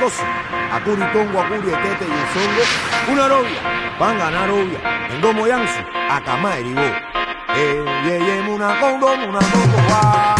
vencoso. Acuri, tongo, acuri, etete y el songo. Una novia, van a ganar obvia. En domo yansu, acamá, erigó. Eh, ye, una con, una con, va.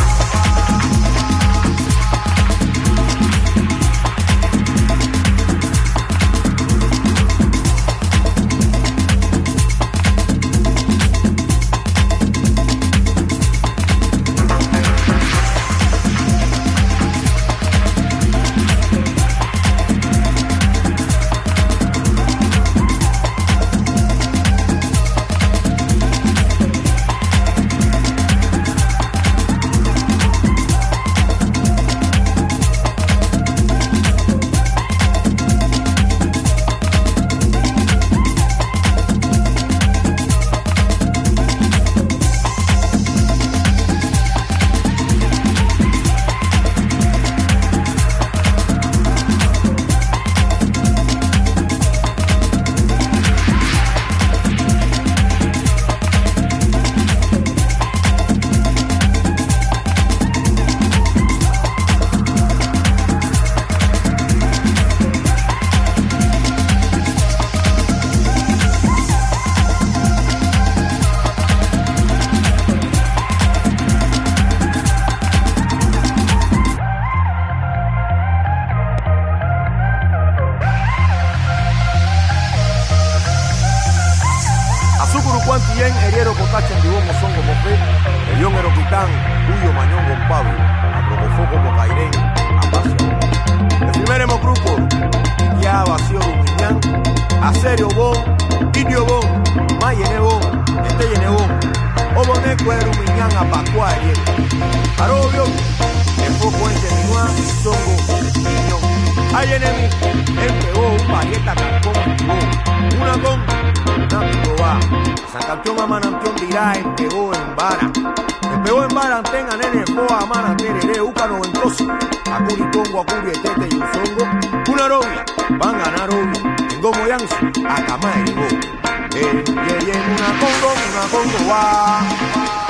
Eh, yeah, yeah, una una Congo, va.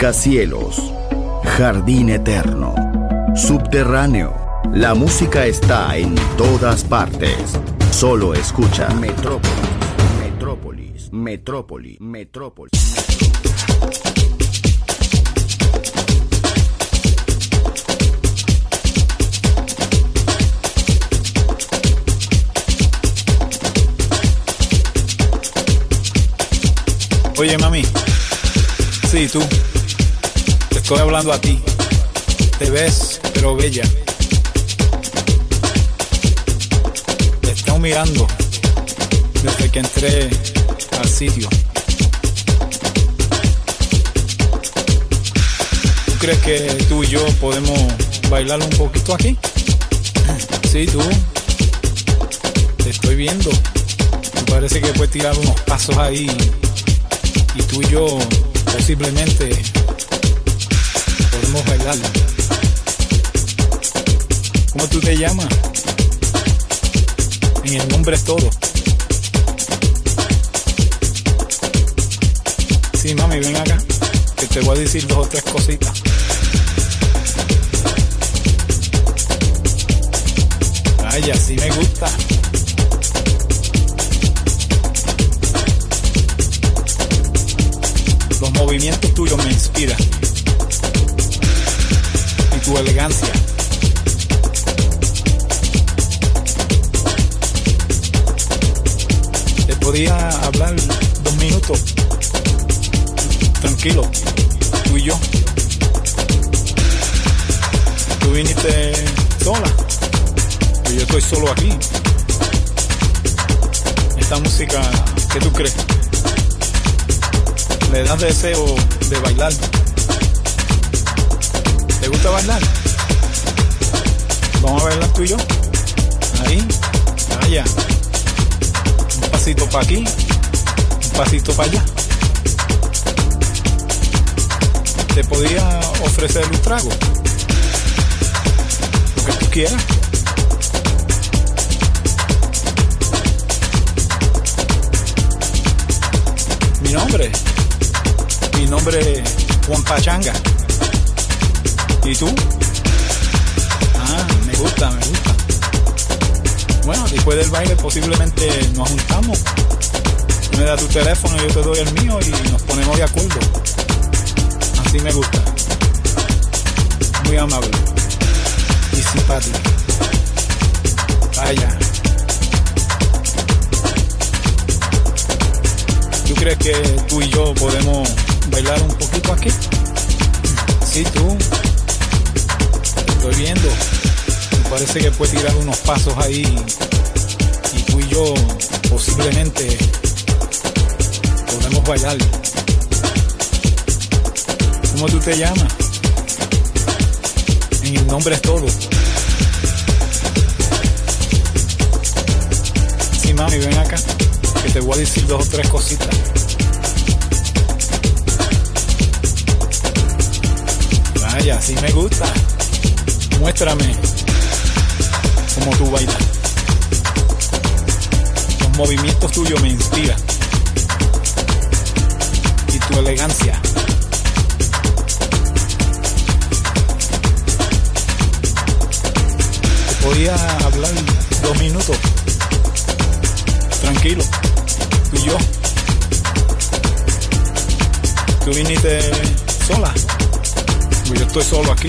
Rascacielos, jardín eterno, subterráneo. La música está en todas partes. Solo escucha Metrópolis, Metrópolis, Metrópolis, Metrópolis. Oye, mami. Sí, tú. Estoy hablando a ti. Te ves, pero bella. Te estoy mirando desde que entré al sitio. ¿Tú crees que tú y yo podemos bailar un poquito aquí? Sí, tú. Te estoy viendo. Me parece que puedes tirar unos pasos ahí y tú y yo posiblemente ¿Cómo tú te llamas? En el nombre es todo. Sí, mami, ven acá, que te voy a decir dos o tres cositas. Ay, así me gusta. Los movimientos tuyos me inspiran. Tu elegancia. Te podía hablar dos minutos. Tranquilo. Tú y yo. Tú viniste sola. Y yo estoy solo aquí. Esta música, ¿qué tú crees? me das deseo de bailar. ¿Te gusta bailar? Vamos a bailar tú y yo. Ahí, allá. Un pasito para aquí, un pasito para allá. Te podía ofrecer un trago. Lo que tú quieras. Mi nombre mi nombre es Juan Pachanga. ¿Y tú? Ah, me gusta, me gusta. Bueno, después del baile posiblemente nos juntamos. me das tu teléfono, yo te doy el mío y nos ponemos de acuerdo. Así me gusta. Muy amable. Y simpático. Vaya. ¿Tú crees que tú y yo podemos bailar un poquito aquí? Sí, tú. Estoy viendo. Me parece que puedes tirar unos pasos ahí y tú y yo posiblemente podemos bailar. ¿Cómo tú te llamas? En el nombre es todo. Sí, mami, ven acá, que te voy a decir dos o tres cositas. Vaya, así me gusta. Muéstrame cómo tú bailas. Los movimientos tuyos me inspiran. Y tu elegancia. Te podía hablar dos minutos. Tranquilo. Y yo. Tú viniste sola yo estoy solo aquí.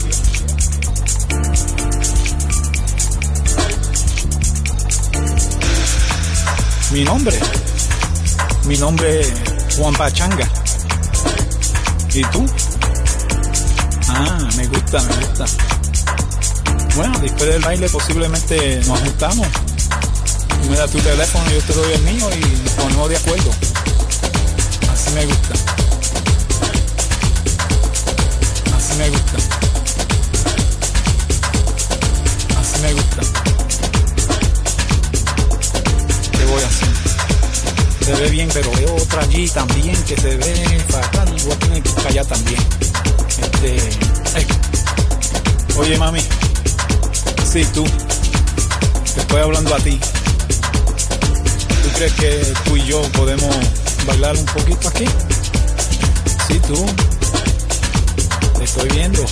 mi nombre. Mi nombre es Juan Pachanga. ¿Y tú? Ah, me gusta, me gusta. Bueno, después del baile posiblemente nos juntamos. Tú me das tu teléfono, yo te doy el mío y nos ponemos de acuerdo. Así me gusta. Así me gusta. Así me gusta ve bien, pero otra allí también que se ve fatal. Voy a tener que ir para allá también. Este, eh. Oye, mami. Sí, tú. Te estoy hablando a ti. ¿Tú crees que tú y yo podemos bailar un poquito aquí? Sí, tú. Te estoy viendo.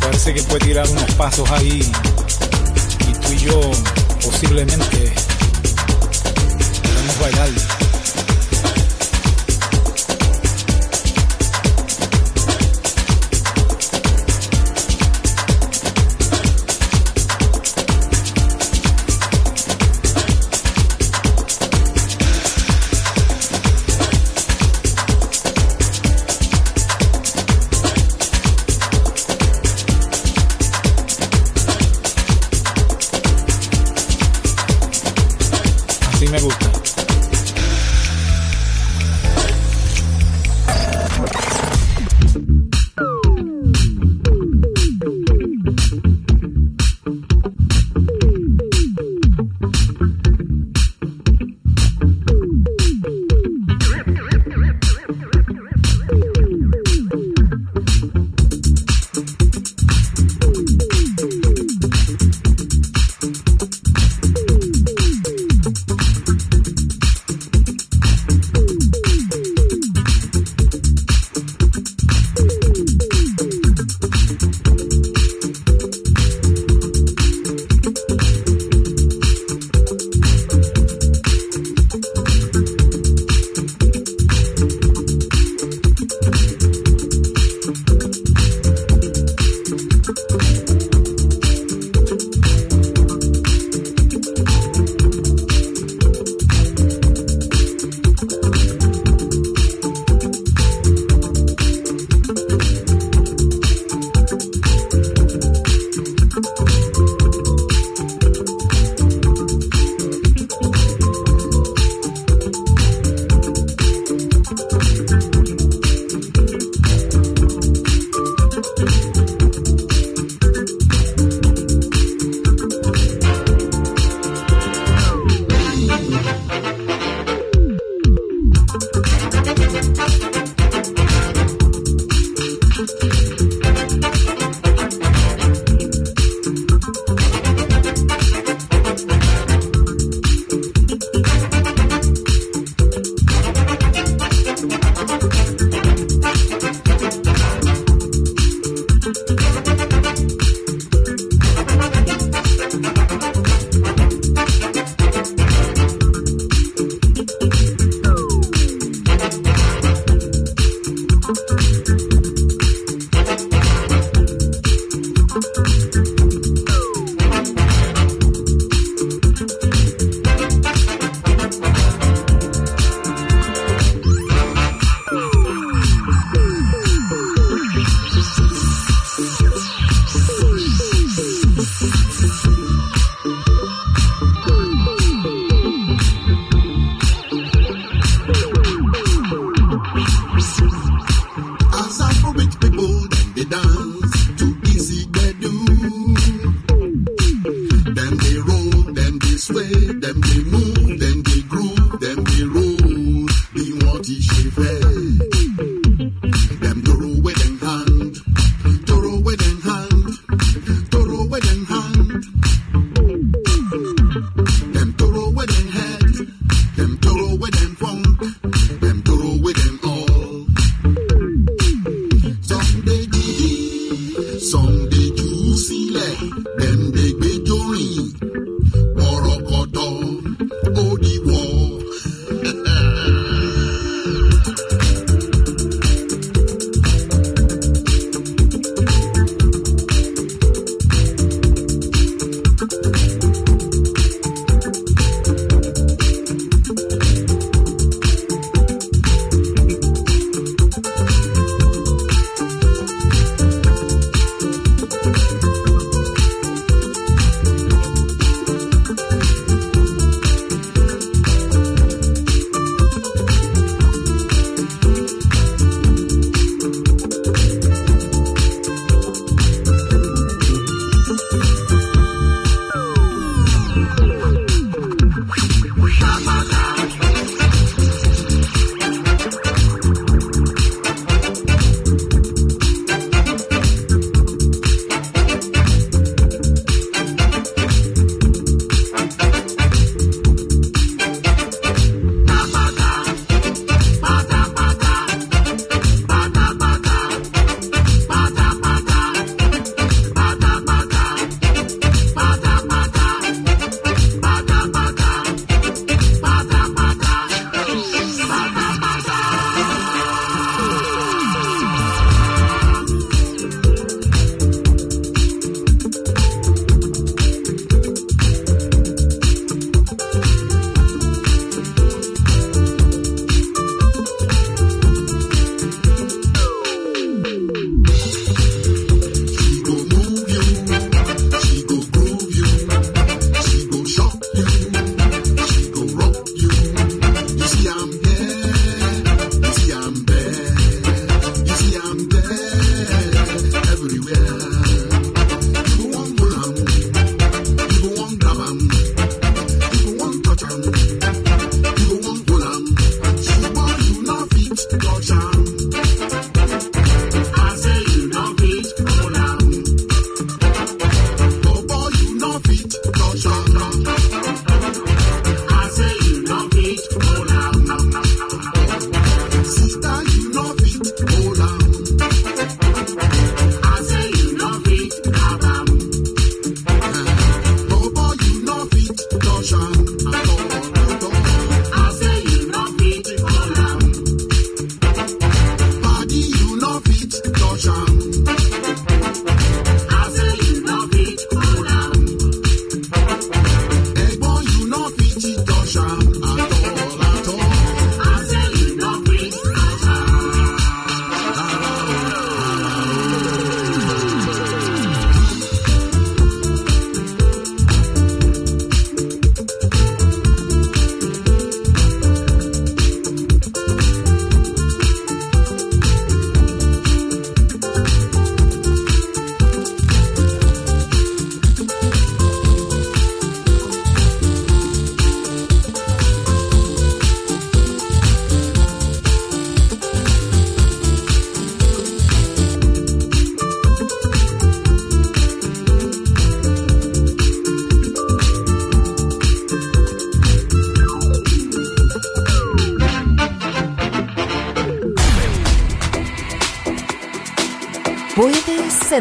Parece que puede tirar unos pasos ahí. Y tú y yo posiblemente podemos bailar.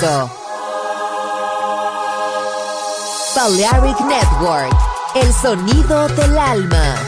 Paraíso. Balearic Network, el sonido del alma.